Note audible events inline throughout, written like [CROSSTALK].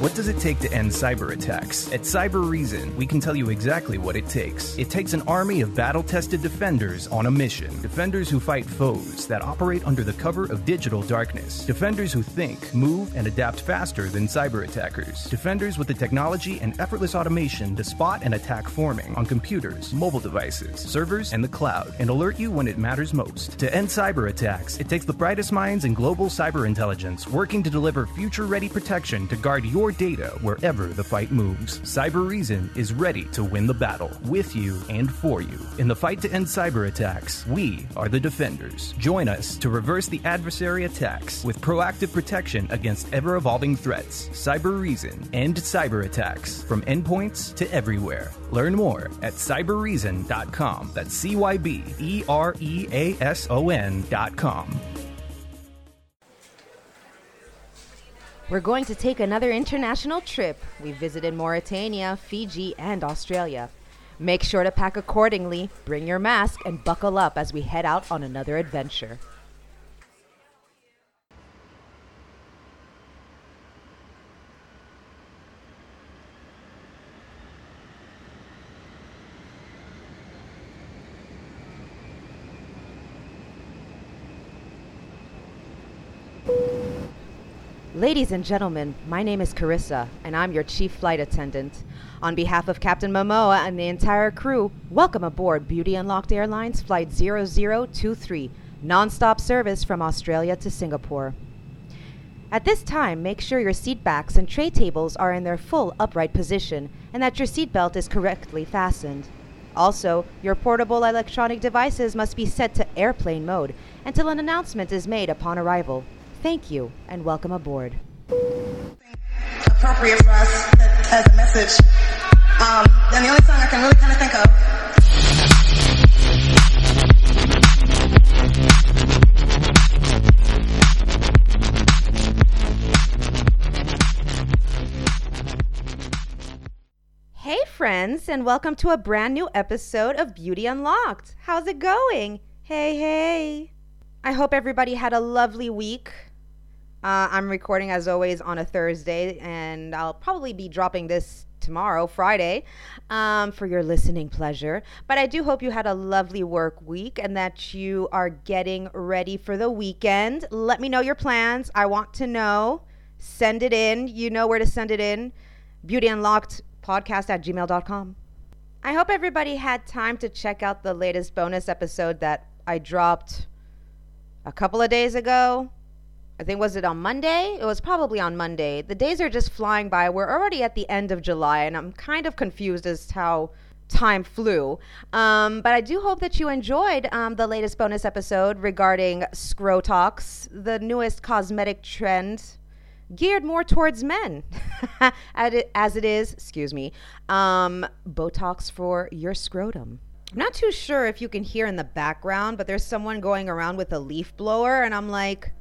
What does it take to end cyber attacks? At Cybereason, we can tell you exactly what it takes. It takes an army of battle tested defenders on a mission. Defenders who fight foes that operate under the cover of digital darkness. Defenders who think, move, and adapt faster than cyber attackers. Defenders with the technology and effortless automation to spot and attack forming on computers, mobile devices, servers, and the cloud, and alert you when it matters most. To end cyber attacks, it takes the brightest minds in global cyber intelligence working to deliver future ready protection to guard your data wherever the fight moves. Cybereason is ready to win the battle with you and for you. In the fight to end cyber attacks, we are the defenders. Join us to reverse the adversary attacks with proactive protection against ever evolving threats. Cybereason end cyber attacks from endpoints to everywhere. Learn more at cybereason.com. That's C Y B E R E A S O N.com. We're going to take another international trip. We visited Mauritania, Fiji, and Australia. Make sure to pack accordingly, bring your mask, and buckle up as we head out on another adventure. Ladies and gentlemen, my name is Carissa, and I'm your chief flight attendant. On behalf of Captain Momoa and the entire crew, welcome aboard Beauty Unlocked Airlines Flight 0023, nonstop service from Australia to Singapore. At this time, make sure your seat backs and tray tables are in their full upright position and that your seatbelt is correctly fastened. Also, your portable electronic devices must be set to airplane mode until an announcement is made upon arrival. Thank you and welcome aboard. Appropriate for us as a message. Um, and the only song I can really kind of think of. Hey, friends, and welcome to a brand new episode of Beauty Unlocked. How's it going? Hey, hey. I hope everybody had a lovely week. Uh, I'm recording as always on a Thursday, and I'll probably be dropping this tomorrow, Friday, um, for your listening pleasure. But I do hope you had a lovely work week and that you are getting ready for the weekend. Let me know your plans. I want to know. Send it in. You know where to send it in. Beauty Unlocked podcast at gmail.com. I hope everybody had time to check out the latest bonus episode that I dropped a couple of days ago. I think was it on Monday? It was probably on Monday. The days are just flying by. We're already at the end of July, and I'm kind of confused as to how time flew. Um, but I do hope that you enjoyed um, the latest bonus episode regarding Scrotox, the newest cosmetic trend geared more towards men, [LAUGHS] as it is, excuse me, um, Botox for your scrotum. I'm not too sure if you can hear in the background, but there's someone going around with a leaf blower, and I'm like,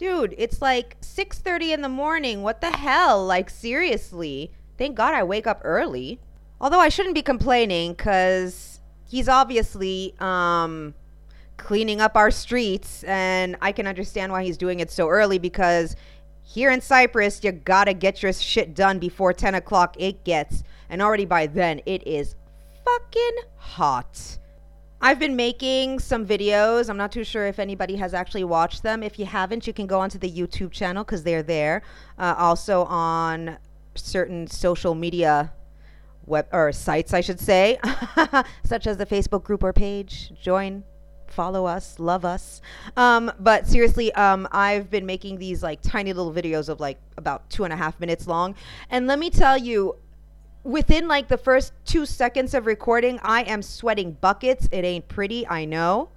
dude, it's like 6:30 in the morning. What the hell? Like seriously? Thank God I wake up early. Although I shouldn't be complaining cuz he's obviously um cleaning up our streets and I can understand why he's doing it so early because here in Cyprus, you gotta get your shit done before 10 o'clock it gets. And already by then, it is fucking hot. I've been making some videos. I'm not too sure if anybody has actually watched them. If you haven't, you can go onto the YouTube channel because they're there. Uh, also on certain social media web or sites, I should say, [LAUGHS] such as the Facebook group or page. Join, follow us, love us. Um, but seriously, um, I've been making these like tiny little videos of like about two and a half minutes long, and let me tell you, within like the first two seconds of recording, I am sweating buckets. It ain't pretty, I know.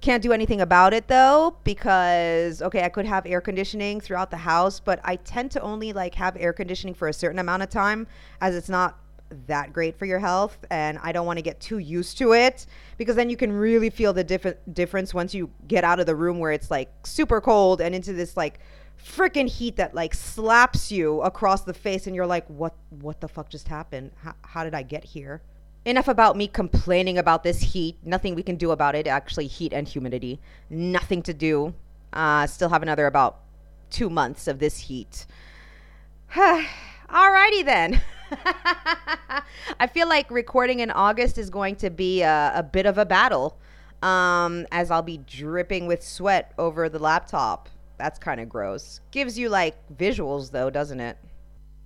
Can't do anything about it though because okay, I could have air conditioning throughout the house, but I tend to only like have air conditioning for a certain amount of time as it's not that great for your health and I don't want to get too used to it because then you can really feel the diff- difference once you get out of the room where it's like super cold and into this like freaking heat that like slaps you across the face and you're like what what the fuck just happened how, how did I get here enough about me complaining about this heat. Nothing we can do about it. Actually, heat and humidity. Nothing to do. Uh, still have another about two months of this heat. [SIGHS] Alrighty then. [LAUGHS] I feel like recording in August is going to be a, a bit of a battle um, as I'll be dripping with sweat over the laptop. That's kind of gross. Gives you like visuals though, doesn't it?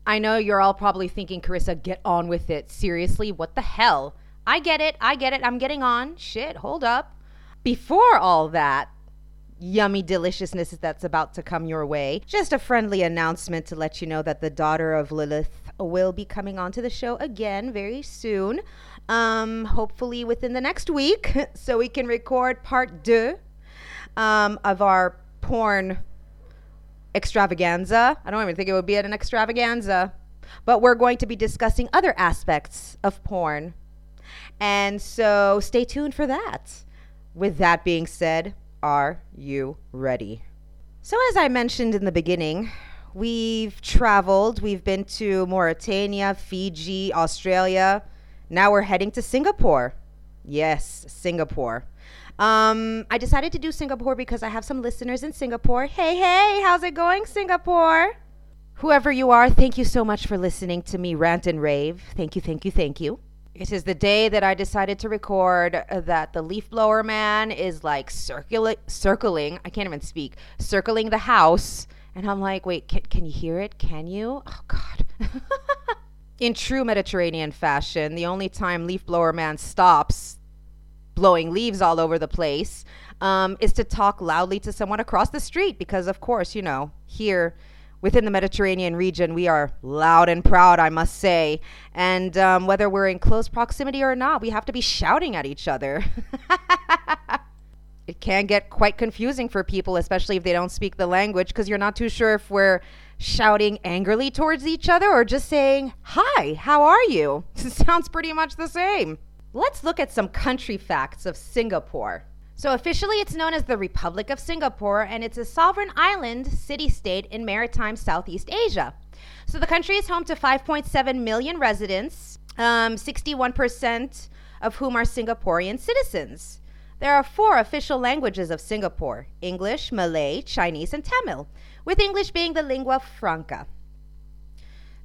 I know you're all probably thinking, Carissa, get on with it. Seriously, what the hell? I get it. I get it. I'm getting on. Shit, hold up. Before all that, yummy deliciousness that's about to come your way, just a friendly announcement to let you know that the daughter of Lilith will be coming onto the show again very soon. Um, hopefully within the next week, [LAUGHS] so we can record part deux um, of our porn extravaganza. I don't even think it would be an extravaganza. But we're going to be discussing other aspects of porn. And so stay tuned for that. With that being said, are you ready? So, as I mentioned in the beginning, we've traveled. We've been to Mauritania, Fiji, Australia. Now we're heading to Singapore. Yes, Singapore. Um, I decided to do Singapore because I have some listeners in Singapore. Hey, hey, how's it going, Singapore? Whoever you are, thank you so much for listening to me rant and rave. Thank you, thank you, thank you. It is the day that I decided to record that the leaf blower man is like circula- circling, I can't even speak, circling the house. And I'm like, wait, can, can you hear it? Can you? Oh, God. [LAUGHS] In true Mediterranean fashion, the only time leaf blower man stops blowing leaves all over the place um, is to talk loudly to someone across the street because, of course, you know, here within the Mediterranean region, we are loud and proud, I must say. And um, whether we're in close proximity or not, we have to be shouting at each other. [LAUGHS] it can get quite confusing for people, especially if they don't speak the language, because you're not too sure if we're shouting angrily towards each other or just saying, Hi, how are you? [LAUGHS] Sounds pretty much the same. Let's look at some country facts of Singapore. So, officially, it's known as the Republic of Singapore, and it's a sovereign island city state in maritime Southeast Asia. So, the country is home to 5.7 million residents, um, 61% of whom are Singaporean citizens. There are four official languages of Singapore English, Malay, Chinese, and Tamil, with English being the lingua franca.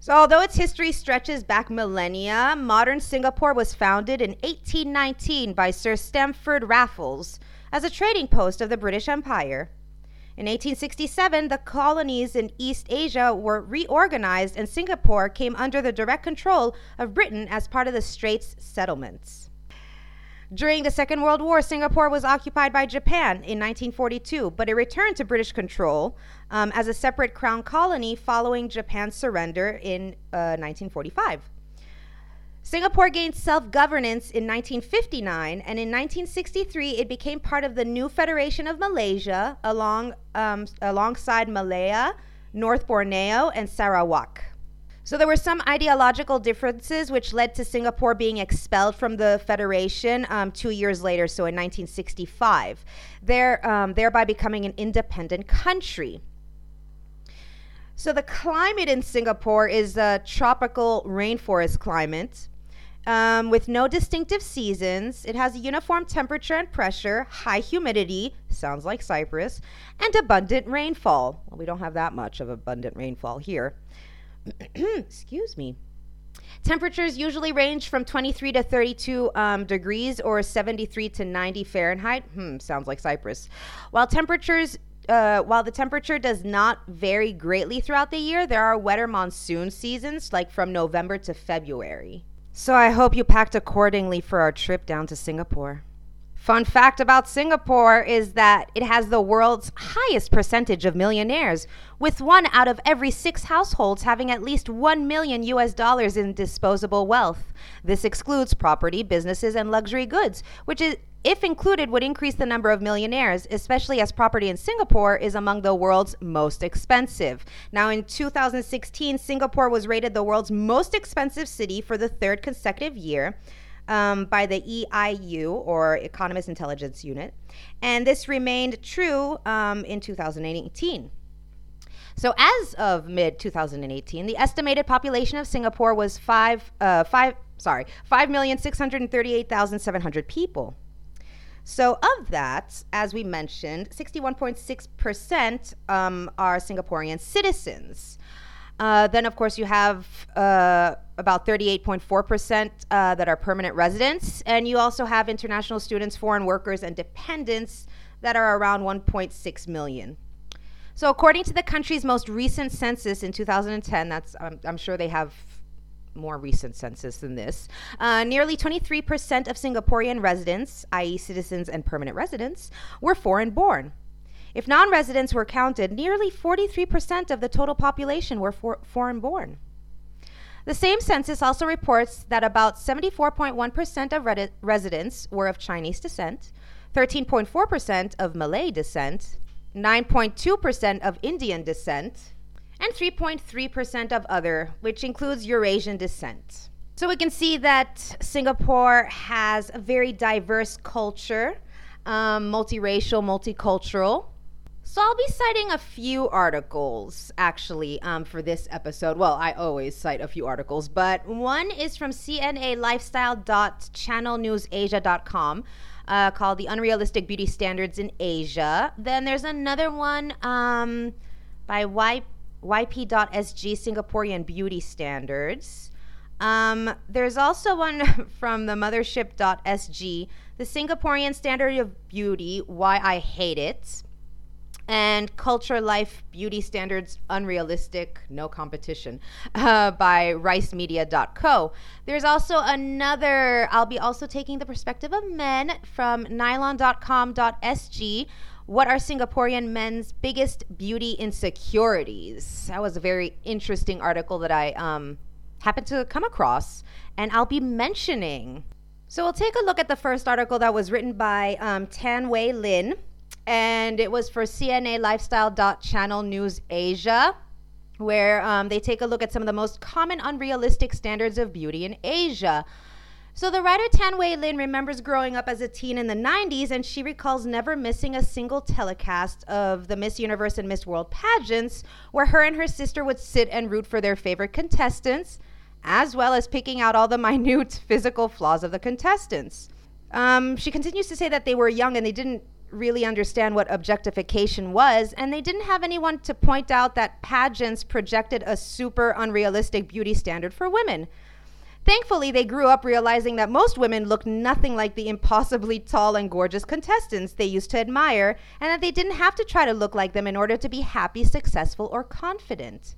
So, although its history stretches back millennia, modern Singapore was founded in 1819 by Sir Stamford Raffles as a trading post of the British Empire. In 1867, the colonies in East Asia were reorganized and Singapore came under the direct control of Britain as part of the Straits settlements. During the Second World War, Singapore was occupied by Japan in 1942, but it returned to British control um, as a separate crown colony following Japan's surrender in uh, 1945. Singapore gained self governance in 1959, and in 1963 it became part of the new Federation of Malaysia along, um, alongside Malaya, North Borneo, and Sarawak. So there were some ideological differences which led to Singapore being expelled from the federation um, two years later, so in 1965, there, um, thereby becoming an independent country. So the climate in Singapore is a tropical rainforest climate. Um, with no distinctive seasons, it has a uniform temperature and pressure, high humidity, sounds like Cyprus, and abundant rainfall. Well, we don't have that much of abundant rainfall here. [CLEARS THROAT] excuse me. Temperatures usually range from 23 to 32 um, degrees or 73 to 90 Fahrenheit. Hmm, sounds like Cyprus. While temperatures uh, while the temperature does not vary greatly throughout the year, there are wetter monsoon seasons, like from November to February. So I hope you packed accordingly for our trip down to Singapore. Fun fact about Singapore is that it has the world's highest percentage of millionaires, with one out of every six households having at least 1 million US dollars in disposable wealth. This excludes property, businesses, and luxury goods, which is if included, would increase the number of millionaires, especially as property in Singapore is among the world's most expensive. Now, in 2016, Singapore was rated the world's most expensive city for the third consecutive year. Um, by the EIU, or Economist Intelligence Unit, and this remained true um, in 2018. So, as of mid 2018, the estimated population of Singapore was five, uh, five, sorry, five million six hundred thirty-eight thousand seven hundred people. So, of that, as we mentioned, 61.6% um, are Singaporean citizens. Uh, then, of course, you have uh, about 38.4% uh, that are permanent residents. And you also have international students, foreign workers, and dependents that are around 1.6 million. So, according to the country's most recent census in 2010, that's I'm, I'm sure they have more recent census than this. Uh, nearly 23% of Singaporean residents, i.e., citizens and permanent residents, were foreign born. If non residents were counted, nearly 43% of the total population were for- foreign born. The same census also reports that about 74.1% of re- residents were of Chinese descent, 13.4% of Malay descent, 9.2% of Indian descent, and 3.3% of other, which includes Eurasian descent. So we can see that Singapore has a very diverse culture, um, multiracial, multicultural. So I'll be citing a few articles actually um, for this episode. Well, I always cite a few articles, but one is from CNALifestyle.channelnewsasia.com uh, called The Unrealistic Beauty Standards in Asia. Then there's another one um, by y- YP.SG Singaporean Beauty Standards. Um, there's also one [LAUGHS] from the mothership.sg, the Singaporean Standard of Beauty, Why I Hate It, and Culture Life Beauty Standards Unrealistic, No Competition uh, by ricemedia.co. There's also another, I'll be also taking the perspective of men from nylon.com.sg. What are Singaporean men's biggest beauty insecurities? That was a very interesting article that I um, happened to come across, and I'll be mentioning. So we'll take a look at the first article that was written by um, Tan Wei Lin and it was for CNA Lifestyle Channel News Asia, where um, they take a look at some of the most common unrealistic standards of beauty in Asia. So the writer Tan Wei Lin remembers growing up as a teen in the 90s, and she recalls never missing a single telecast of the Miss Universe and Miss World pageants, where her and her sister would sit and root for their favorite contestants, as well as picking out all the [LAUGHS] minute physical flaws of the contestants. Um, she continues to say that they were young and they didn't really understand what objectification was, and they didn't have anyone to point out that pageants projected a super unrealistic beauty standard for women. Thankfully, they grew up realizing that most women looked nothing like the impossibly tall and gorgeous contestants they used to admire, and that they didn't have to try to look like them in order to be happy, successful, or confident.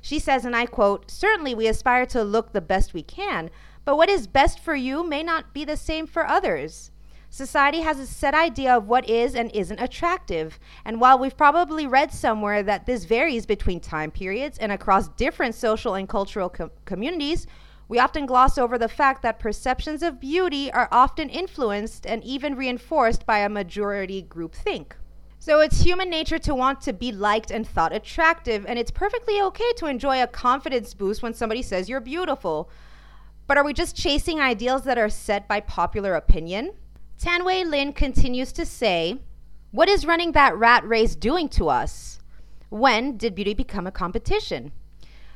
She says, and I quote, Certainly we aspire to look the best we can, but what is best for you may not be the same for others. Society has a set idea of what is and isn't attractive. And while we've probably read somewhere that this varies between time periods and across different social and cultural com- communities, we often gloss over the fact that perceptions of beauty are often influenced and even reinforced by a majority group think. So it's human nature to want to be liked and thought attractive, and it's perfectly okay to enjoy a confidence boost when somebody says you're beautiful. But are we just chasing ideals that are set by popular opinion? Tan Wei Lin continues to say, What is running that rat race doing to us? When did beauty become a competition?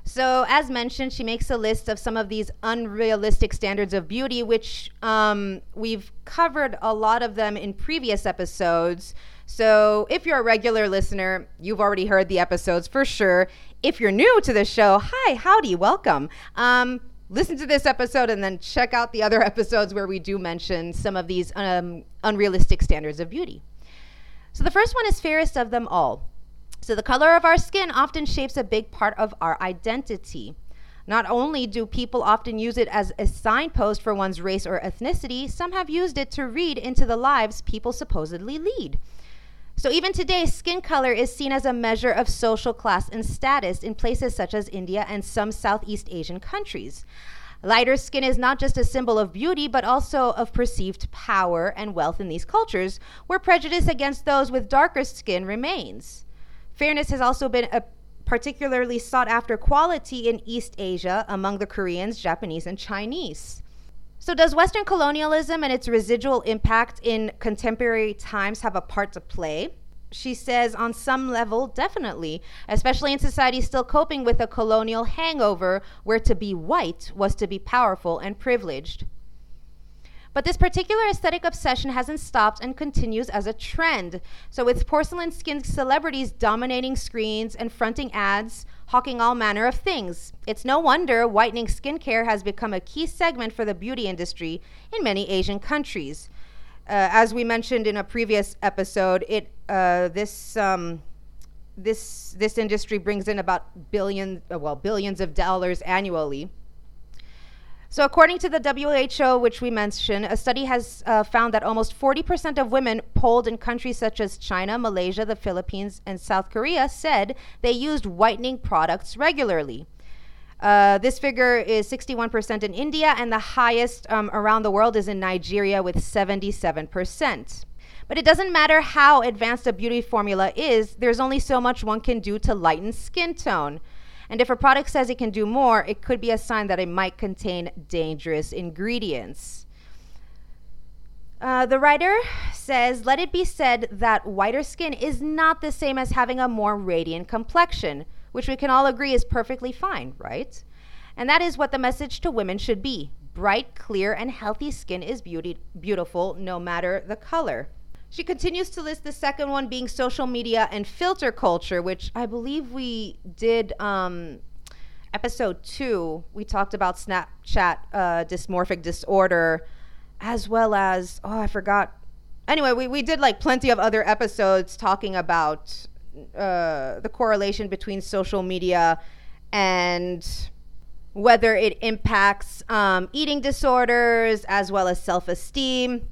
So, as mentioned, she makes a list of some of these unrealistic standards of beauty, which um, we've covered a lot of them in previous episodes. So, if you're a regular listener, you've already heard the episodes for sure. If you're new to the show, hi, howdy, welcome. Um, listen to this episode and then check out the other [LAUGHS] episodes where we do mention some of these um, unrealistic standards of beauty. So, the first one is fairest of them all. So, the color of our skin often shapes a big part of our identity. Not only do people often use it as a signpost for one's race or ethnicity, some have used it to read into the lives people supposedly lead. So, even today, skin color is seen as a measure of social class and status in places such as India and some Southeast Asian countries. Lighter skin is not just a symbol of beauty, but also of perceived power and wealth in these cultures, where prejudice against those with darker skin remains. Fairness has also been a particularly sought after quality in East Asia among the Koreans, Japanese, and Chinese. So, does Western colonialism and its residual impact in contemporary times have a part to play? she says on some level, definitely, especially in societies still coping with a colonial hangover where to be white was to be powerful and privileged. But this particular aesthetic obsession hasn't stopped and continues as a trend. So, with porcelain skinned celebrities dominating screens and fronting ads, hawking all manner of things, it's no wonder whitening skincare has become a key segment for the beauty industry in many Asian countries uh, as we mentioned in a previous episode, it uh, this um, this this industry brings in about billion uh, well billions of dollars annually. So, according to the WHO, which we mentioned, a study has uh, found that almost 40% of women polled in countries such as China, Malaysia, the Philippines, and South Korea said they used whitening products regularly. Uh, this figure is 61% in India, and the highest um, around the world is in Nigeria with 77%. But it doesn't matter how advanced a beauty formula is, there's only so much one can do to lighten skin tone. And if a product says it can do more, it could be a sign that it might contain dangerous ingredients. Uh, the writer says, Let it be said that whiter skin is not the same as having a more radiant complexion which we can all agree is perfectly fine, right? And that is what the message to women should be. Bright, clear, and healthy skin is beauty, beautiful no matter the color. She continues to list the second one being social media and filter culture, which I believe we did um, episode two. We talked about Snapchat uh, dysmorphic disorder, as well as, oh, I forgot. Anyway, we, we did like plenty of other episodes talking about uh, the correlation between social media and whether it impacts um, eating disorders as well as self-esteem.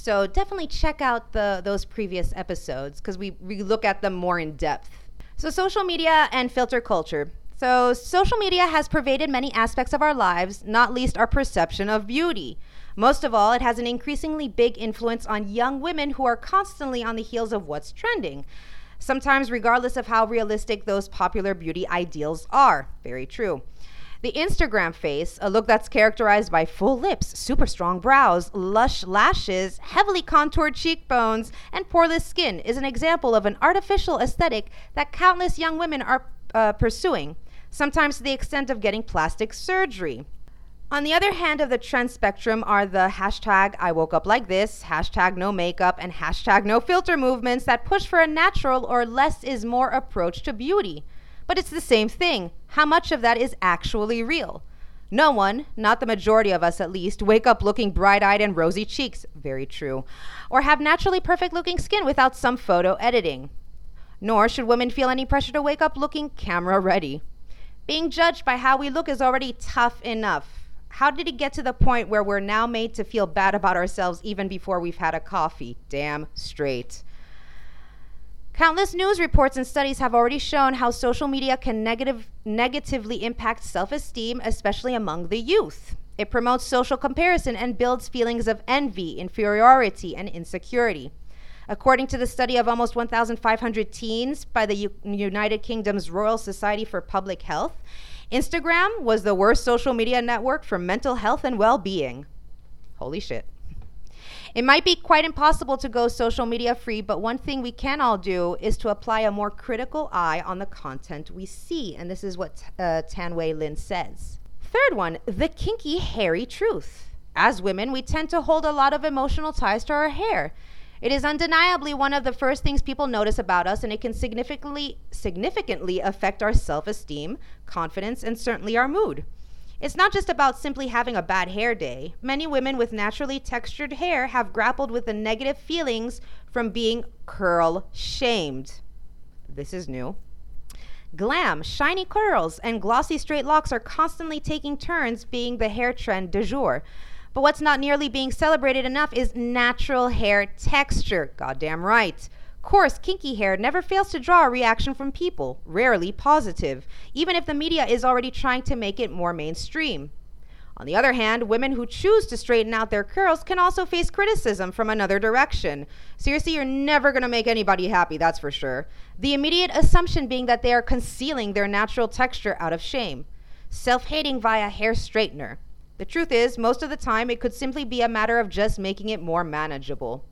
So definitely check out the those previous episodes because we, we look at them more in depth. So social media and filter culture. So social media has pervaded many aspects of our lives, not least our perception of beauty. Most of all, it has an increasingly big influence on young women who are constantly on the heels of what's trending sometimes regardless of how realistic those popular beauty ideals are. Very true. The Instagram face, a look that's characterized by full lips, super strong brows, lush lashes, heavily contoured cheekbones, and poreless skin, is an example of an artificial aesthetic that countless young women are uh, pursuing, sometimes to the extent of getting plastic surgery. On the other hand of the trend spectrum are the hashtag I woke up like this, hashtag no makeup, and hashtag no filter movements that push for a natural or less is more approach to beauty. But it's the same thing. How much of that is actually real? No one, not the majority of us at least, wake up looking bright eyed and rosy cheeks. Very true. Or have naturally perfect looking skin without some photo editing. Nor should women feel any pressure to wake up looking camera ready. Being judged by how we look is already tough enough how did it get to the point where we're now made to feel bad about ourselves even before we've had a coffee? Damn straight. Countless news reports and studies have already shown how social media can negative, negatively impact self esteem, especially among the youth. It promotes social comparison and builds feelings of envy, inferiority, and insecurity. According to the study of almost 1,500 teens by the U- United Kingdom's Royal Society for Public Health, Instagram was the worst social media network for mental health and well being. Holy shit. It might be quite impossible to go social media free, but one thing we can all do is to apply a more critical eye on the content we see. And this is what uh, Lin says. Third one, the kinky, hairy truth. As women, we tend to hold a lot of emotional ties to our hair. It is undeniably one of the first things people notice about us, and it can significantly, significantly affect our self esteem, confidence, and certainly our mood. It's not just about simply having a bad hair day. Many women with naturally textured hair have grappled with the negative feelings from being curl shamed. This is new. Glam, shiny curls, and glossy straight locks are constantly taking turns being the hair trend du jour. But what's not nearly being celebrated enough is natural hair texture. Goddamn right. Coarse, kinky hair never fails to draw a reaction from people, rarely positive, even if the media is already trying to make it more mainstream. On the other hand, women who choose to straighten out their curls can also face criticism from another direction. Seriously, you're never going to make anybody happy, that's for sure. The immediate assumption being that they are concealing their natural texture out of shame. Self hating via hair straightener. The truth is, most of the time, it could simply be a matter of just making it more manageable.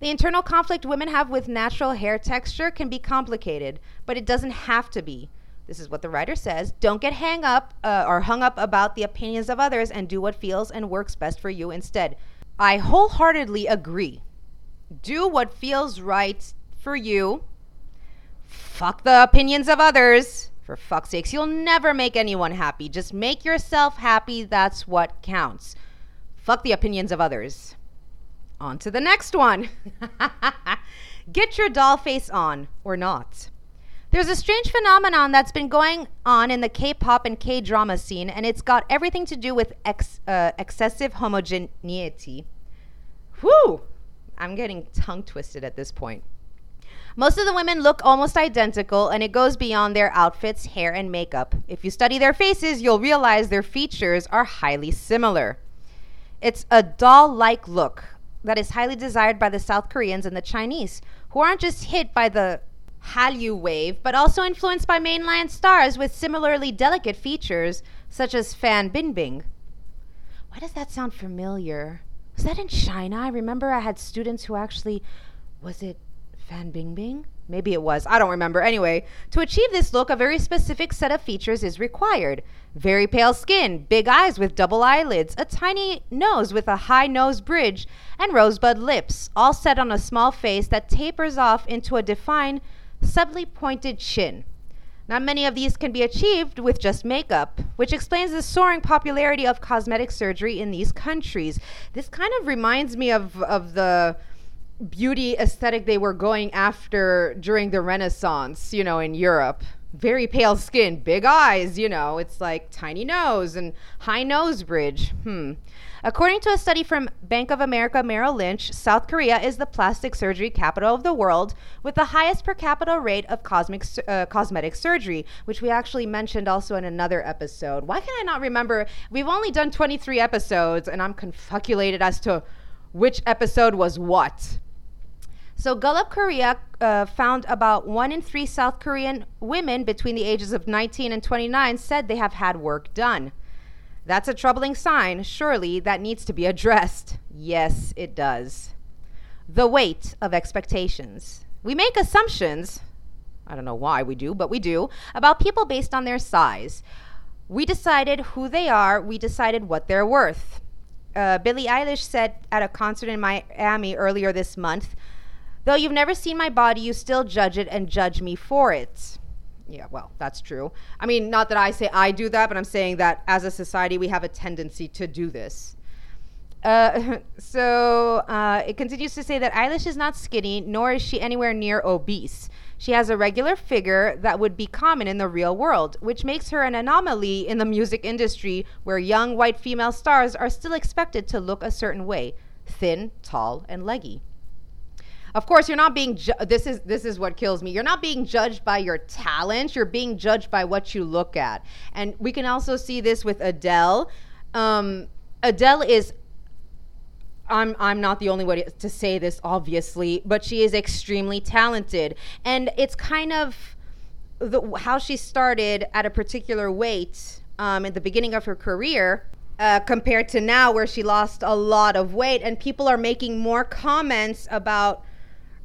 The internal conflict women have with natural hair texture can be complicated, but it doesn't have to be. This is what the writer says. Don't get hang up uh, or hung up about the opinions of others and do what feels and works best for you instead. I wholeheartedly agree. Do what feels right for you. Fuck the opinions of others. For fuck's sakes, you'll never make anyone happy. Just make yourself happy. That's what counts. Fuck the opinions of others. On to the next one. [LAUGHS] Get your doll face on or not. There's a strange phenomenon that's been going on in the K pop and K drama scene, and it's got everything to do with ex- uh, excessive homogeneity. Whew! I'm getting tongue twisted at this point. Most of the women look almost identical, and it goes beyond their outfits, hair, and makeup. If you study their faces, you'll realize their features are highly similar. It's a doll like look that is highly desired by the South Koreans and the Chinese, who aren't just hit by the Hallyu wave, but also influenced by mainland stars with similarly delicate features, such as Fan Bingbing. Why does that sound familiar? Was that in China? I remember I had students who actually. Was it Fan Bingbing? Maybe it was. I don't remember. Anyway, to achieve this look, a very specific set of features is required. Very pale skin, big eyes with double eyelids, a tiny nose with a high nose bridge, and rosebud lips, all set on a small face that tapers off into a defined subtly pointed chin. Not many of these can be achieved with just makeup, which explains the soaring popularity of cosmetic surgery in these countries. This kind of reminds me of, of the beauty aesthetic they were going after during the Renaissance, you know, in Europe. Very pale skin, big eyes, you know, it's like tiny nose and high nose bridge. Hmm. According to a study from Bank of America Merrill Lynch, South Korea is the plastic surgery capital of the world with the highest per capita rate of cosmic, uh, cosmetic surgery, which we actually mentioned also in another episode. Why can I not remember? We've only done 23 episodes, and I'm confoculated as to which episode was what. So Gallup Korea uh, found about one in three South Korean women between the ages of 19 and 29 said they have had work done. That's a troubling sign, surely, that needs to be addressed. Yes, it does. The weight of expectations. We make assumptions, I don't know why we do, but we do, about people based on their size. We decided who they are, we decided what they're worth. Uh, Billie Eilish said at a concert in Miami earlier this month, Though you've never seen my body, you still judge it and judge me for it. Yeah, well, that's true. I mean, not that I say I do that, but I'm saying that as a society, we have a tendency to do this. Uh, [LAUGHS] so uh, it continues to say that Eilish is not skinny, nor is she anywhere near obese. She has a regular figure that would be common in the real world, which makes her an anomaly in the music industry where young white female stars are still expected to look a certain way thin, tall, and leggy. Of course, you're not being ju- this is this is what kills me. You're not being judged by your talent. You're being judged by what you look at. And we can also see this with Adele. Um, Adele is I'm I'm not the only one to say this obviously, but she is extremely talented. And it's kind of the, how she started at a particular weight um, at the beginning of her career uh, compared to now where she lost a lot of weight and people are making more comments about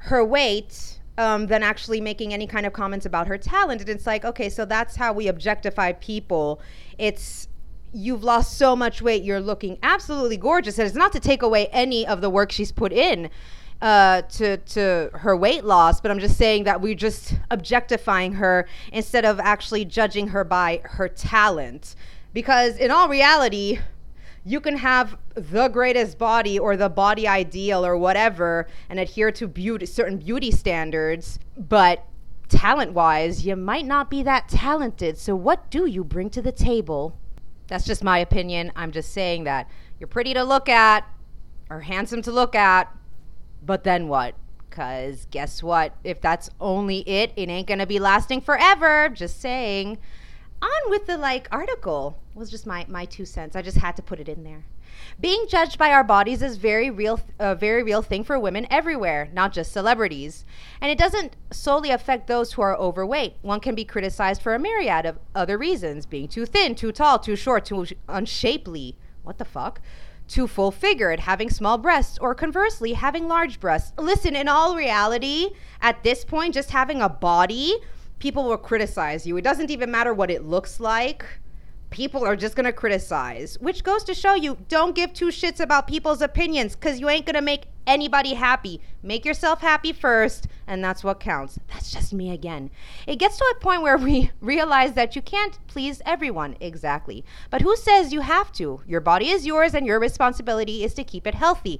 her weight um, than actually making any kind of comments about her talent. And it's like, okay, so that's how we objectify people. It's you've lost so much weight, you're looking absolutely gorgeous. And it's not to take away any of the work she's put in uh, to to her weight loss, but I'm just saying that we're just objectifying her instead of actually judging her by her talent. Because in all reality, you can have the greatest body or the body ideal or whatever and adhere to beauty certain beauty standards but talent wise you might not be that talented. So what do you bring to the table? That's just my opinion. I'm just saying that you're pretty to look at or handsome to look at but then what? Because guess what? If that's only it it ain't gonna be lasting forever. Just saying. On with the like article was just my my two cents. I just had to put it in there. Being judged by our bodies is very real a very real thing for women everywhere, not just celebrities. And it doesn't solely affect those who are overweight. One can be criticized for a myriad of other reasons, being too thin, too tall, too short, too unshapely. What the fuck? Too full figured, having small breasts, or conversely, having large breasts. Listen, in all reality, at this point, just having a body, people will criticize you. It doesn't even matter what it looks like people are just going to criticize, which goes to show you don't give two shits about people's opinions because you ain't going to make anybody happy. Make yourself happy first, and that's what counts. That's just me again. It gets to a point where we [LAUGHS] realize that you can't please everyone exactly. But who says you have to? Your body is yours, and your responsibility is to keep it healthy,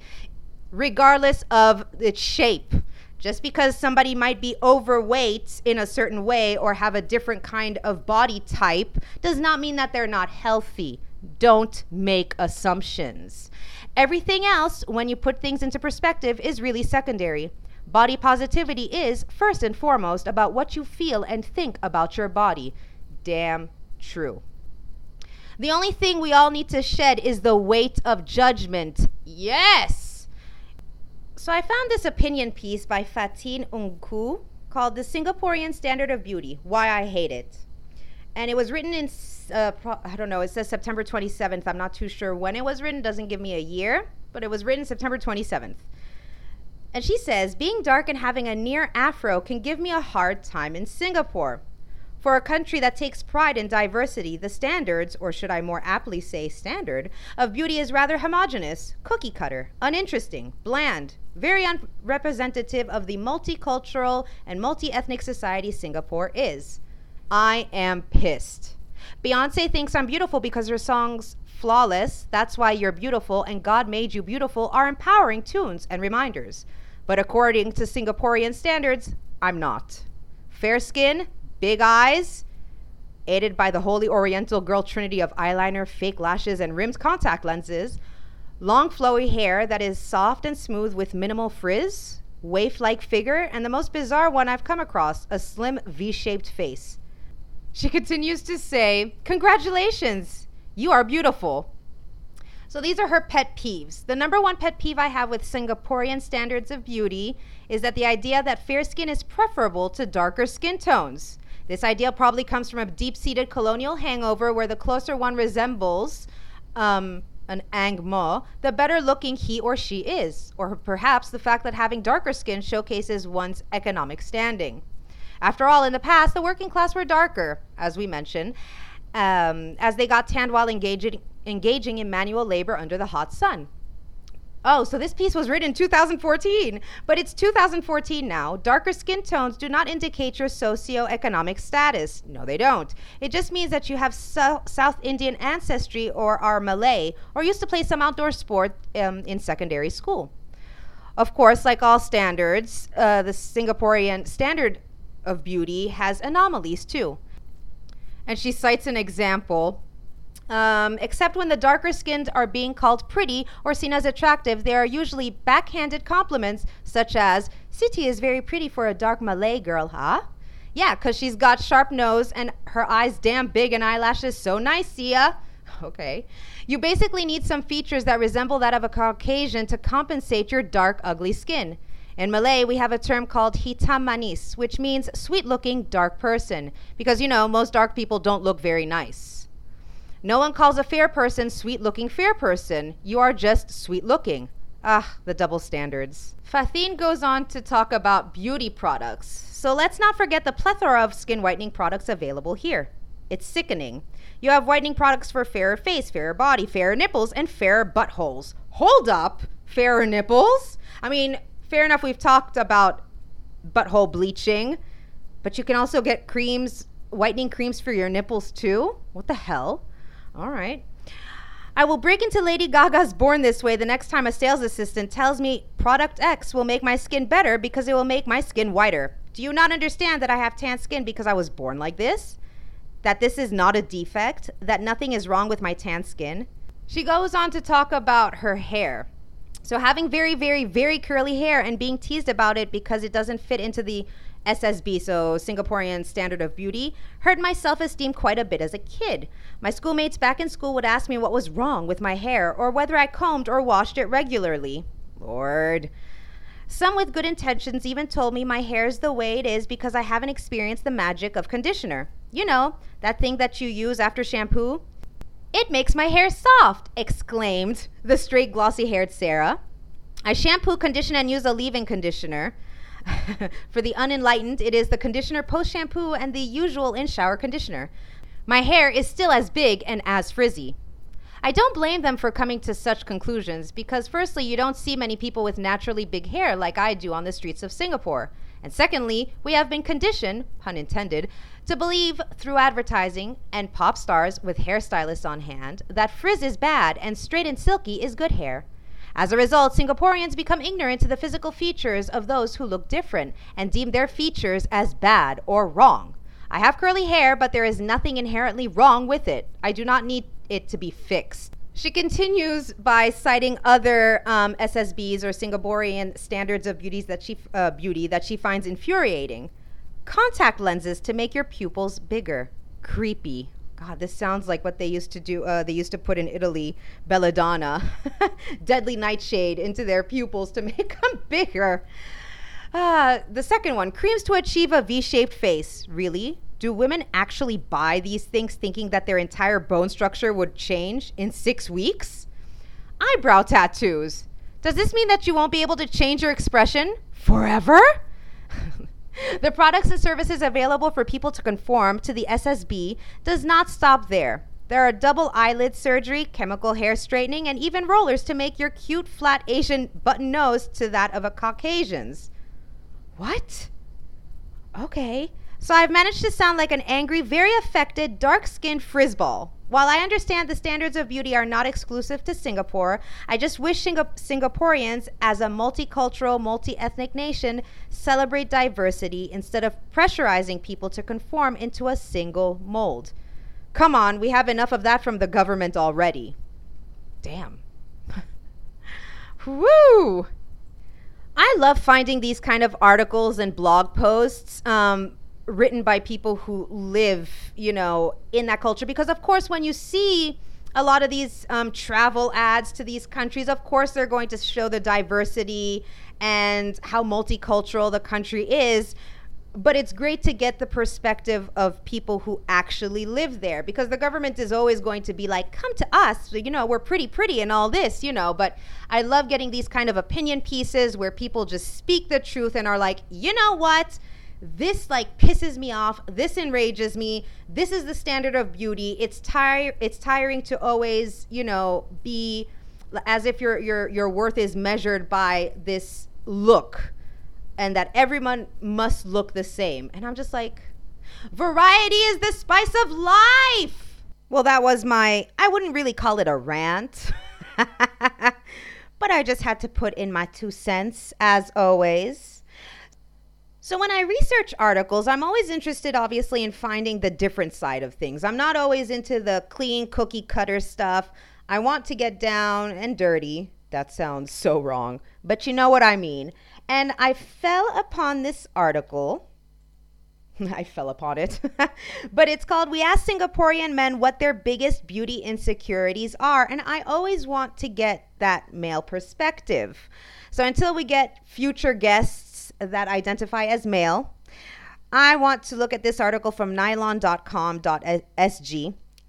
regardless of its shape. Just because somebody might be overweight in a certain way or have a different kind of body type does not mean that they're not healthy. Don't make assumptions. Everything else, when you put things into perspective, is really secondary. Body positivity is, first and foremost, about what you feel and think about your body. Damn true. The only thing we all need to shed is the weight of judgment. Yes! So I found this opinion piece by Fatin Nku called The Singaporean Standard of Beauty Why I Hate It. And it was written in, uh, pro- I don't know, it says September 27th. I'm not too sure when it was written, doesn't give me a year, but it was written September 27th. And she says, Being dark and having a near afro can give me a hard time in Singapore. For a country that takes pride in diversity, the standards, or should I more aptly say standard, of beauty is rather homogenous, cookie cutter, uninteresting, bland, very unrepresentative of the multicultural and multi ethnic society Singapore is. I am pissed. Beyonce thinks I'm beautiful because her songs Flawless, That's Why You're Beautiful, and God Made You Beautiful are empowering tunes and reminders. But according to Singaporean standards, I'm not. Fair skin, big eyes, aided by the holy oriental girl trinity of eyeliner, fake lashes, and rimmed contact lenses, long flowy hair that is soft and smooth with minimal frizz, waif like figure, and the most bizarre one I've come across a slim V shaped face. She continues to say, Congratulations! You are beautiful. So these are her pet peeves. The number one pet peeve I have with Singaporean standards of beauty is that the idea that fair skin is preferable to darker skin tones. This idea probably comes from a deep seated colonial hangover where the closer one resembles um, an Ang Mo, the better looking he or she is, or perhaps the fact that having darker skin showcases one's economic standing. After all, in the past, the working class were darker, as we mentioned, um, as they got tanned while engaging, engaging in manual labor under the hot sun. Oh, so this piece was written in 2014, but it's 2014 now. Darker skin tones do not indicate your socioeconomic status. No, they don't. It just means that you have so- South Indian ancestry or are Malay or used to play some outdoor sport um, in secondary school. Of course, like all standards, uh, the Singaporean standard of beauty has anomalies too. And she cites an example um, except when the darker skinned are being called pretty or seen as attractive, there are usually backhanded compliments, such as, Siti is very pretty for a dark Malay girl, huh? Yeah, because she's got sharp nose and her eyes damn big and eyelashes so nice, Sia. [LAUGHS] Okay. You basically need some features that resemble that of a Caucasian to compensate your dark, ugly skin. In Malay, we have a term called hitam manis, which means sweet looking dark person, because you know, most dark people don't look very nice. No one calls a fair person sweet looking fair person. You are just sweet looking. Ah, the double standards. Fatin goes on to talk about beauty products. So let's not forget the plethora of skin whitening products available here. It's sickening. You have whitening products for fairer face, fairer body, fairer nipples, and fairer buttholes. Hold up! Fairer nipples? I mean, fair enough, we've talked about butthole bleaching, but you can also get creams, whitening creams for your nipples too? What the hell? All right. I will break into Lady Gaga's Born This Way the next time a sales assistant tells me product X will make my skin better because it will make my skin whiter. Do you not understand that I have tan skin because I was born like this? That this is not a defect? That nothing is wrong with my tan skin? She goes on to talk about her hair. So, having very, very, very curly hair and being teased about it because it doesn't fit into the SSB, so Singaporean Standard of Beauty, hurt my self esteem quite a bit as a kid. My schoolmates back in school would ask me what was wrong with my hair or whether I combed or washed it regularly. Lord. Some with good intentions even told me my hair is the way it is because I haven't experienced the magic of conditioner. You know, that thing that you use after shampoo? It makes my hair soft, exclaimed the straight, glossy haired Sarah. I shampoo, condition, and use a leave in conditioner. [LAUGHS] For the unenlightened, it is the conditioner post shampoo and the usual in shower conditioner. My hair is still as big and as frizzy. I don't blame them for coming to such conclusions because, firstly, you don't see many people with naturally big hair like I do on the streets of Singapore. And secondly, we have been conditioned, pun intended, to believe through advertising and pop stars with hairstylists on hand that frizz is bad and straight and silky is good hair. As a result, Singaporeans become ignorant to the physical features of those who look different and deem their features as bad or wrong. I have curly hair, but there is nothing inherently wrong with it. I do not need it to be fixed. She continues by citing other um, SSBs or Singaporean standards of beauties that she uh, beauty that she finds infuriating. Contact lenses to make your pupils bigger. Creepy. God, this sounds like what they used to do. Uh, they used to put in Italy, belladonna, [LAUGHS] deadly nightshade into their pupils to [LAUGHS] make them bigger. Uh, the second one, creams to achieve a V-shaped face. Really? Do women actually buy these things thinking that their entire bone structure would change in six weeks? Eyebrow tattoos. Does this mean that you won't be able to change your expression forever? The products and services available for people to conform to the SSB does not stop there. There are double eyelid surgery, chemical hair straightening, and even rollers to make your cute flat Asian button nose to that of a Caucasian's. What? Okay. So I've managed to sound like an angry, very affected, dark skinned frizzball. While I understand the standards of beauty are not exclusive to Singapore, I just wish Singa- Singaporeans, as a multicultural, multi ethnic nation, celebrate diversity instead of pressurizing people to conform into a single mold. Come on, we have enough of that from the government already. Damn. [LAUGHS] Woo! I love finding these kind of articles and blog posts. Um, written by people who live, you know, in that culture. Because, of course, when you see a lot of these um, travel ads to these countries, of course, they're going to show the diversity and how multicultural the country is. But it's great to get the perspective of people who actually live there because the government is always going to be like, come to us, you know, we're pretty, pretty and all this, you know. But I love getting these kind of opinion pieces where people just speak the truth and are like, you know what? This like pisses me off this enrages me this is the standard of beauty it's tire it's tiring to always you know be as if your your your worth is measured by this look and that everyone must look the same. And i'm just like variety is the spice of life! Well that was my i wouldn't really call it a rant [LAUGHS] but i just had to put in my two cents as always so, when I research articles, I'm always interested, obviously, in finding the different side of things. I'm not always into the clean cookie cutter stuff. I want to get down and dirty. That sounds so wrong, but you know what I mean. And I fell upon this article. [LAUGHS] I fell upon it. [LAUGHS] but it's called We Ask Singaporean Men What Their Biggest Beauty Insecurities Are. And I always want to get that male perspective. So until we get future guests, that identify as male. I want to look at this article from nylon.com.sg,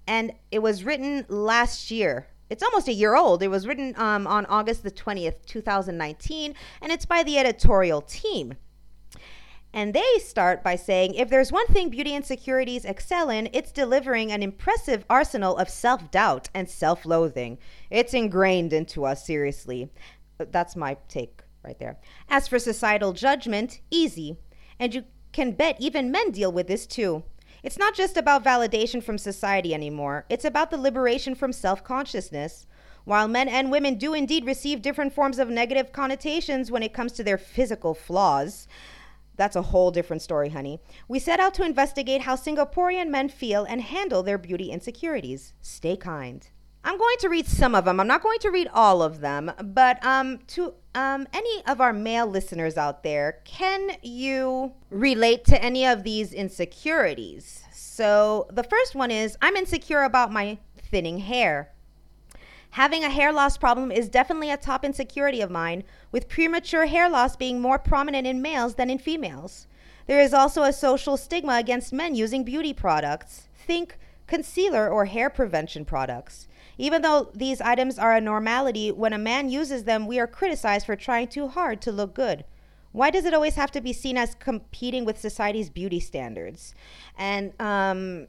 and it was written last year. It's almost a year old. It was written um, on August the 20th, 2019, and it's by the editorial team. And they start by saying if there's one thing beauty insecurities excel in, it's delivering an impressive arsenal of self doubt and self loathing. It's ingrained into us, seriously. That's my take right there. As for societal judgment, easy. And you can bet even men deal with this too. It's not just about validation from society anymore, it's about the liberation from self consciousness. While men and women do indeed receive different forms of negative connotations when it comes to their physical flaws, that's a whole different story, honey. We set out to investigate how Singaporean men feel and handle their beauty insecurities. Stay kind. I'm going to read some of them. I'm not going to read all of them, but um, to um, any of our male listeners out there, can you relate to any of these insecurities? So the first one is I'm insecure about my thinning hair. Having a hair loss problem is definitely a top insecurity of mine, with premature hair loss being more prominent in males than in females. There is also a social stigma against men using beauty products. Think concealer or hair prevention products. Even though these items are a normality, when a man uses them, we are criticized for trying too hard to look good. Why does it always have to be seen as competing with society's beauty standards? And um,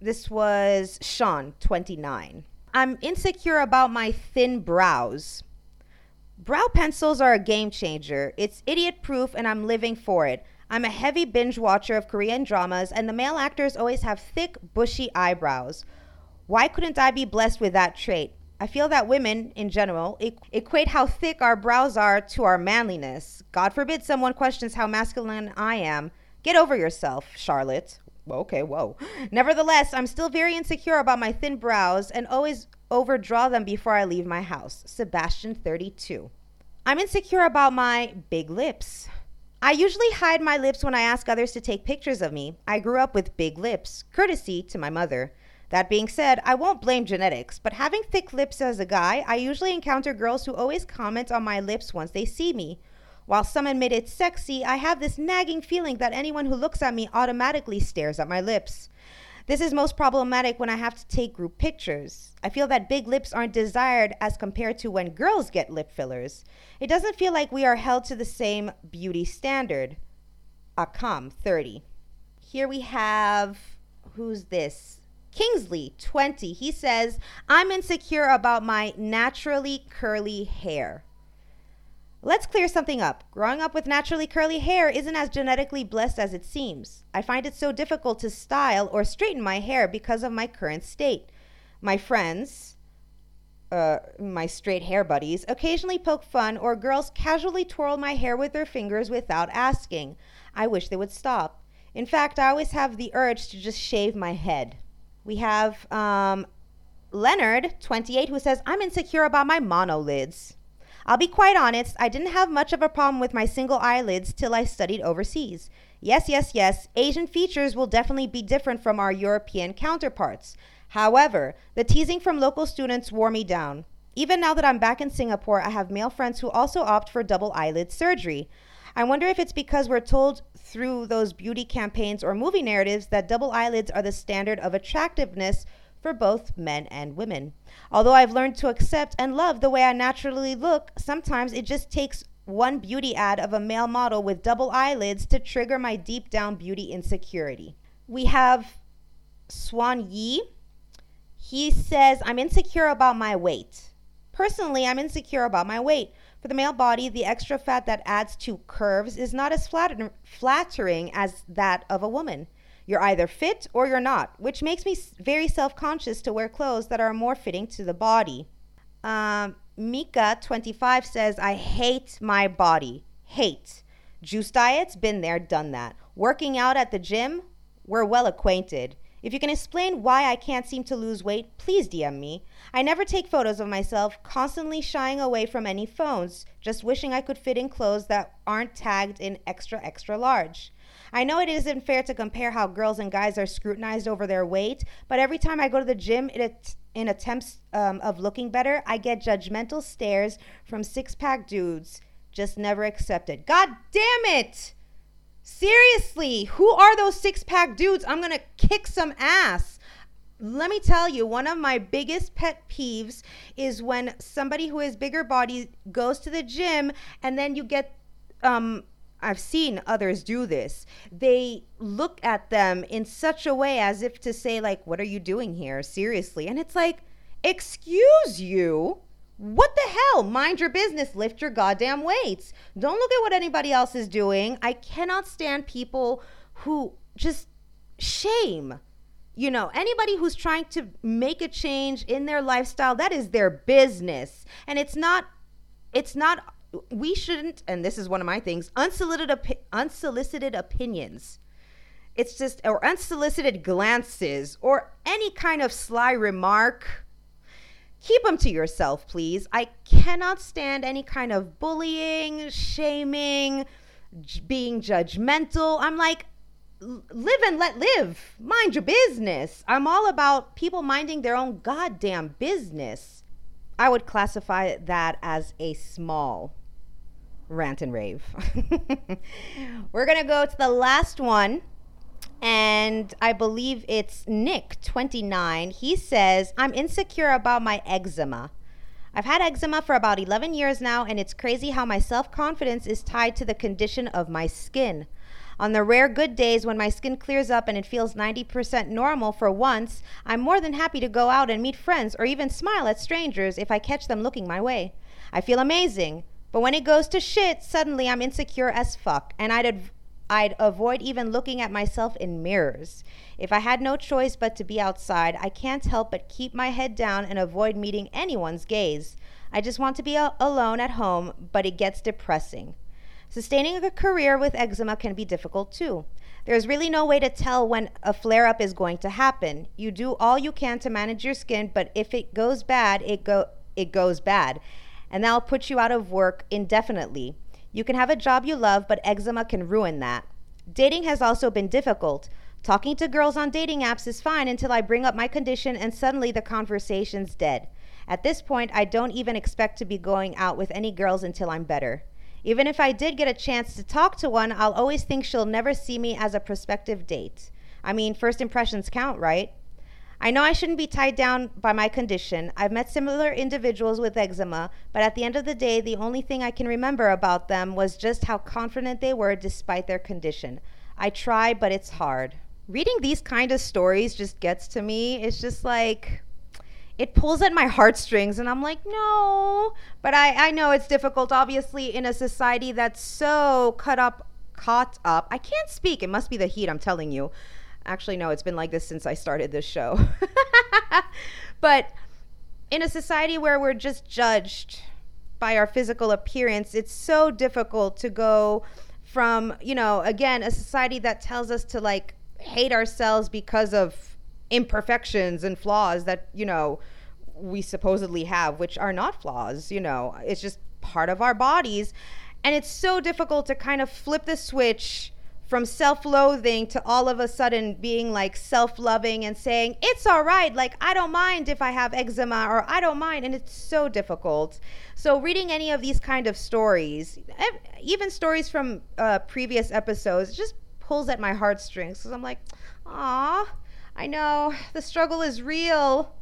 this was Sean, 29. I'm insecure about my thin brows. Brow pencils are a game changer. It's idiot proof, and I'm living for it. I'm a heavy binge watcher of Korean dramas, and the male actors always have thick, bushy eyebrows. Why couldn't I be blessed with that trait? I feel that women, in general, equate how thick our brows are to our manliness. God forbid someone questions how masculine I am. Get over yourself, Charlotte. Okay, whoa. Nevertheless, I'm still very insecure about my thin brows and always overdraw them before I leave my house. Sebastian, 32. I'm insecure about my big lips. I usually hide my lips when I ask others to take pictures of me. I grew up with big lips, courtesy to my mother. That being said, I won't blame genetics, but having thick lips as a guy, I usually encounter girls who always comment on my lips once they see me. While some admit it's sexy, I have this nagging feeling that anyone who looks at me automatically stares at my lips. This is most problematic when I have to take group pictures. I feel that big lips aren't desired as compared to when girls get lip fillers. It doesn't feel like we are held to the same beauty standard. Akam, 30. Here we have, who's this? Kingsley, 20, he says, I'm insecure about my naturally curly hair. Let's clear something up. Growing up with naturally curly hair isn't as genetically blessed as it seems. I find it so difficult to style or straighten my hair because of my current state. My friends, uh, my straight hair buddies, occasionally poke fun, or girls casually twirl my hair with their fingers without asking. I wish they would stop. In fact, I always have the urge to just shave my head. We have um, Leonard, 28, who says, I'm insecure about my monolids. I'll be quite honest, I didn't have much of a problem with my single eyelids till I studied overseas. Yes, yes, yes, Asian features will definitely be different from our European counterparts. However, the teasing from local students wore me down. Even now that I'm back in Singapore, I have male friends who also opt for double eyelid surgery. I wonder if it's because we're told through those beauty campaigns or movie narratives that double eyelids are the standard of attractiveness for both men and women. Although I've learned to accept and love the way I naturally look, sometimes it just takes one beauty ad of a male model with double eyelids to trigger my deep down beauty insecurity. We have Swan Yi. He says, I'm insecure about my weight. Personally, I'm insecure about my weight. For the male body, the extra fat that adds to curves is not as flatter- flattering as that of a woman. You're either fit or you're not, which makes me very self conscious to wear clothes that are more fitting to the body. Um, Mika, 25, says, I hate my body. Hate. Juice diets, been there, done that. Working out at the gym, we're well acquainted. If you can explain why I can't seem to lose weight, please DM me. I never take photos of myself, constantly shying away from any phones, just wishing I could fit in clothes that aren't tagged in extra, extra large. I know it isn't fair to compare how girls and guys are scrutinized over their weight, but every time I go to the gym in attempts um, of looking better, I get judgmental stares from six pack dudes. Just never accepted. God damn it! Seriously, who are those six pack dudes? I'm gonna kick some ass. Let me tell you, one of my biggest pet peeves is when somebody who has bigger body goes to the gym and then you get um I've seen others do this. They look at them in such a way as if to say like what are you doing here seriously? And it's like excuse you what the hell? Mind your business. Lift your goddamn weights. Don't look at what anybody else is doing. I cannot stand people who just shame. You know, anybody who's trying to make a change in their lifestyle, that is their business. And it's not, it's not, we shouldn't, and this is one of my things, unsolicited, unsolicited opinions. It's just, or unsolicited glances, or any kind of sly remark keep them to yourself, please. I cannot stand any kind of bullying, shaming, j- being judgmental. I'm like, live and let live. Mind your business. I'm all about people minding their own goddamn business. I would classify that as a small rant and rave. [LAUGHS] We're going to go to the last one. And I believe it's Nick, 29. He says, I'm insecure about my eczema. I've had eczema for about 11 years now, and it's crazy how my self confidence is tied to the condition of my skin. On the rare good days when my skin clears up and it feels 90% normal for once, I'm more than happy to go out and meet friends or even smile at strangers if I catch them looking my way. I feel amazing. But when it goes to shit, suddenly I'm insecure as fuck, and I'd I'd avoid even looking at myself in mirrors. If I had no choice but to be outside, I can't help but keep my head down and avoid meeting anyone's gaze. I just want to be a- alone at home, but it gets depressing. Sustaining a career with eczema can be difficult too. There's really no way to tell when a flare up is going to happen. You do all you can to manage your skin, but if it goes bad, it go it goes bad. And that'll put you out of work indefinitely. You can have a job you love, but eczema can ruin that. Dating has also been difficult. Talking to girls on dating apps is fine until I bring up my condition and suddenly the conversation's dead. At this point, I don't even expect to be going out with any girls until I'm better. Even if I did get a chance to talk to one, I'll always think she'll never see me as a prospective date. I mean, first impressions count, right? I know I shouldn't be tied down by my condition. I've met similar individuals with eczema, but at the end of the day, the only thing I can remember about them was just how confident they were despite their condition. I try, but it's hard. Reading these kind of stories just gets to me. It's just like it pulls at my heartstrings and I'm like, no. But I, I know it's difficult, obviously, in a society that's so cut up caught up. I can't speak. It must be the heat, I'm telling you. Actually, no, it's been like this since I started this show. [LAUGHS] but in a society where we're just judged by our physical appearance, it's so difficult to go from, you know, again, a society that tells us to like hate ourselves because of imperfections and flaws that, you know, we supposedly have, which are not flaws, you know, it's just part of our bodies. And it's so difficult to kind of flip the switch from self loathing to all of a sudden being like self loving and saying, it's all right. Like, I don't mind if I have eczema or I don't mind. And it's so difficult. So, reading any of these kind of stories, even stories from uh, previous episodes, just pulls at my heartstrings because I'm like, ah, I know the struggle is real.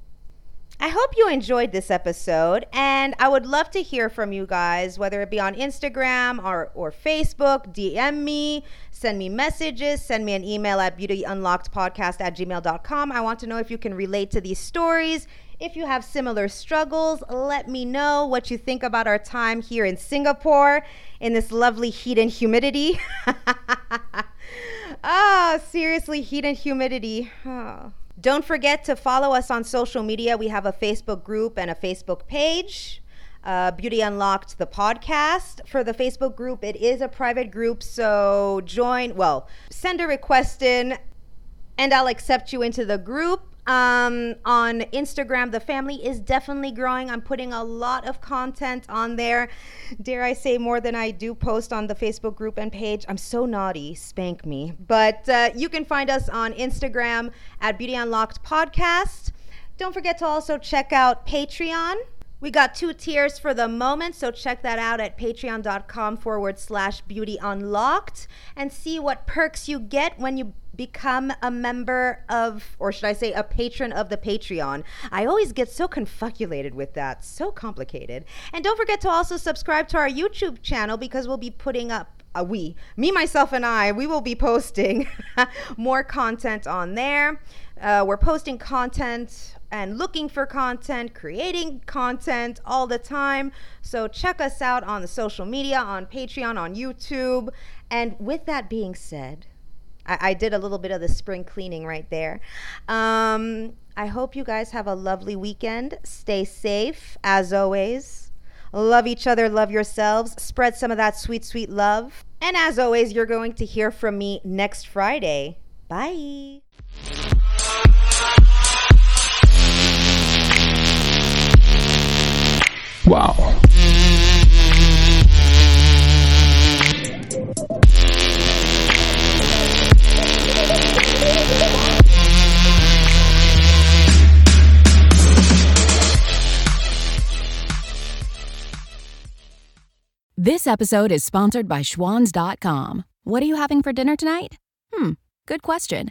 I hope you enjoyed this episode, and I would love to hear from you guys, whether it be on Instagram or, or Facebook. DM me, send me messages, send me an email at beautyunlockedpodcast at gmail.com. I want to know if you can relate to these stories. If you have similar struggles, let me know what you think about our time here in Singapore in this lovely heat and humidity. [LAUGHS] ah, seriously, heat and humidity. Oh. Don't forget to follow us on social media. We have a Facebook group and a Facebook page. Uh, Beauty Unlocked, the podcast. For the Facebook group, it is a private group, so join, well, send a request in and I'll accept you into the group. Um, on Instagram, the family is definitely growing. I'm putting a lot of content on there. Dare I say more than I do post on the Facebook group and page? I'm so naughty. Spank me. But uh, you can find us on Instagram at Beauty Unlocked Podcast. Don't forget to also check out Patreon. We got two tiers for the moment, so check that out at patreon.com forward slash beauty unlocked and see what perks you get when you become a member of, or should I say, a patron of the Patreon. I always get so confuculated with that, so complicated. And don't forget to also subscribe to our YouTube channel because we'll be putting up uh, we, me, myself, and I, we will be posting [LAUGHS] more content on there. Uh, we're posting content and looking for content, creating content all the time. So check us out on the social media, on Patreon, on YouTube. And with that being said, I, I did a little bit of the spring cleaning right there. Um, I hope you guys have a lovely weekend. Stay safe, as always. Love each other, love yourselves. Spread some of that sweet, sweet love. And as always, you're going to hear from me next Friday. Bye. Wow. This episode is sponsored by Schwans.com. What are you having for dinner tonight? Hmm, good question.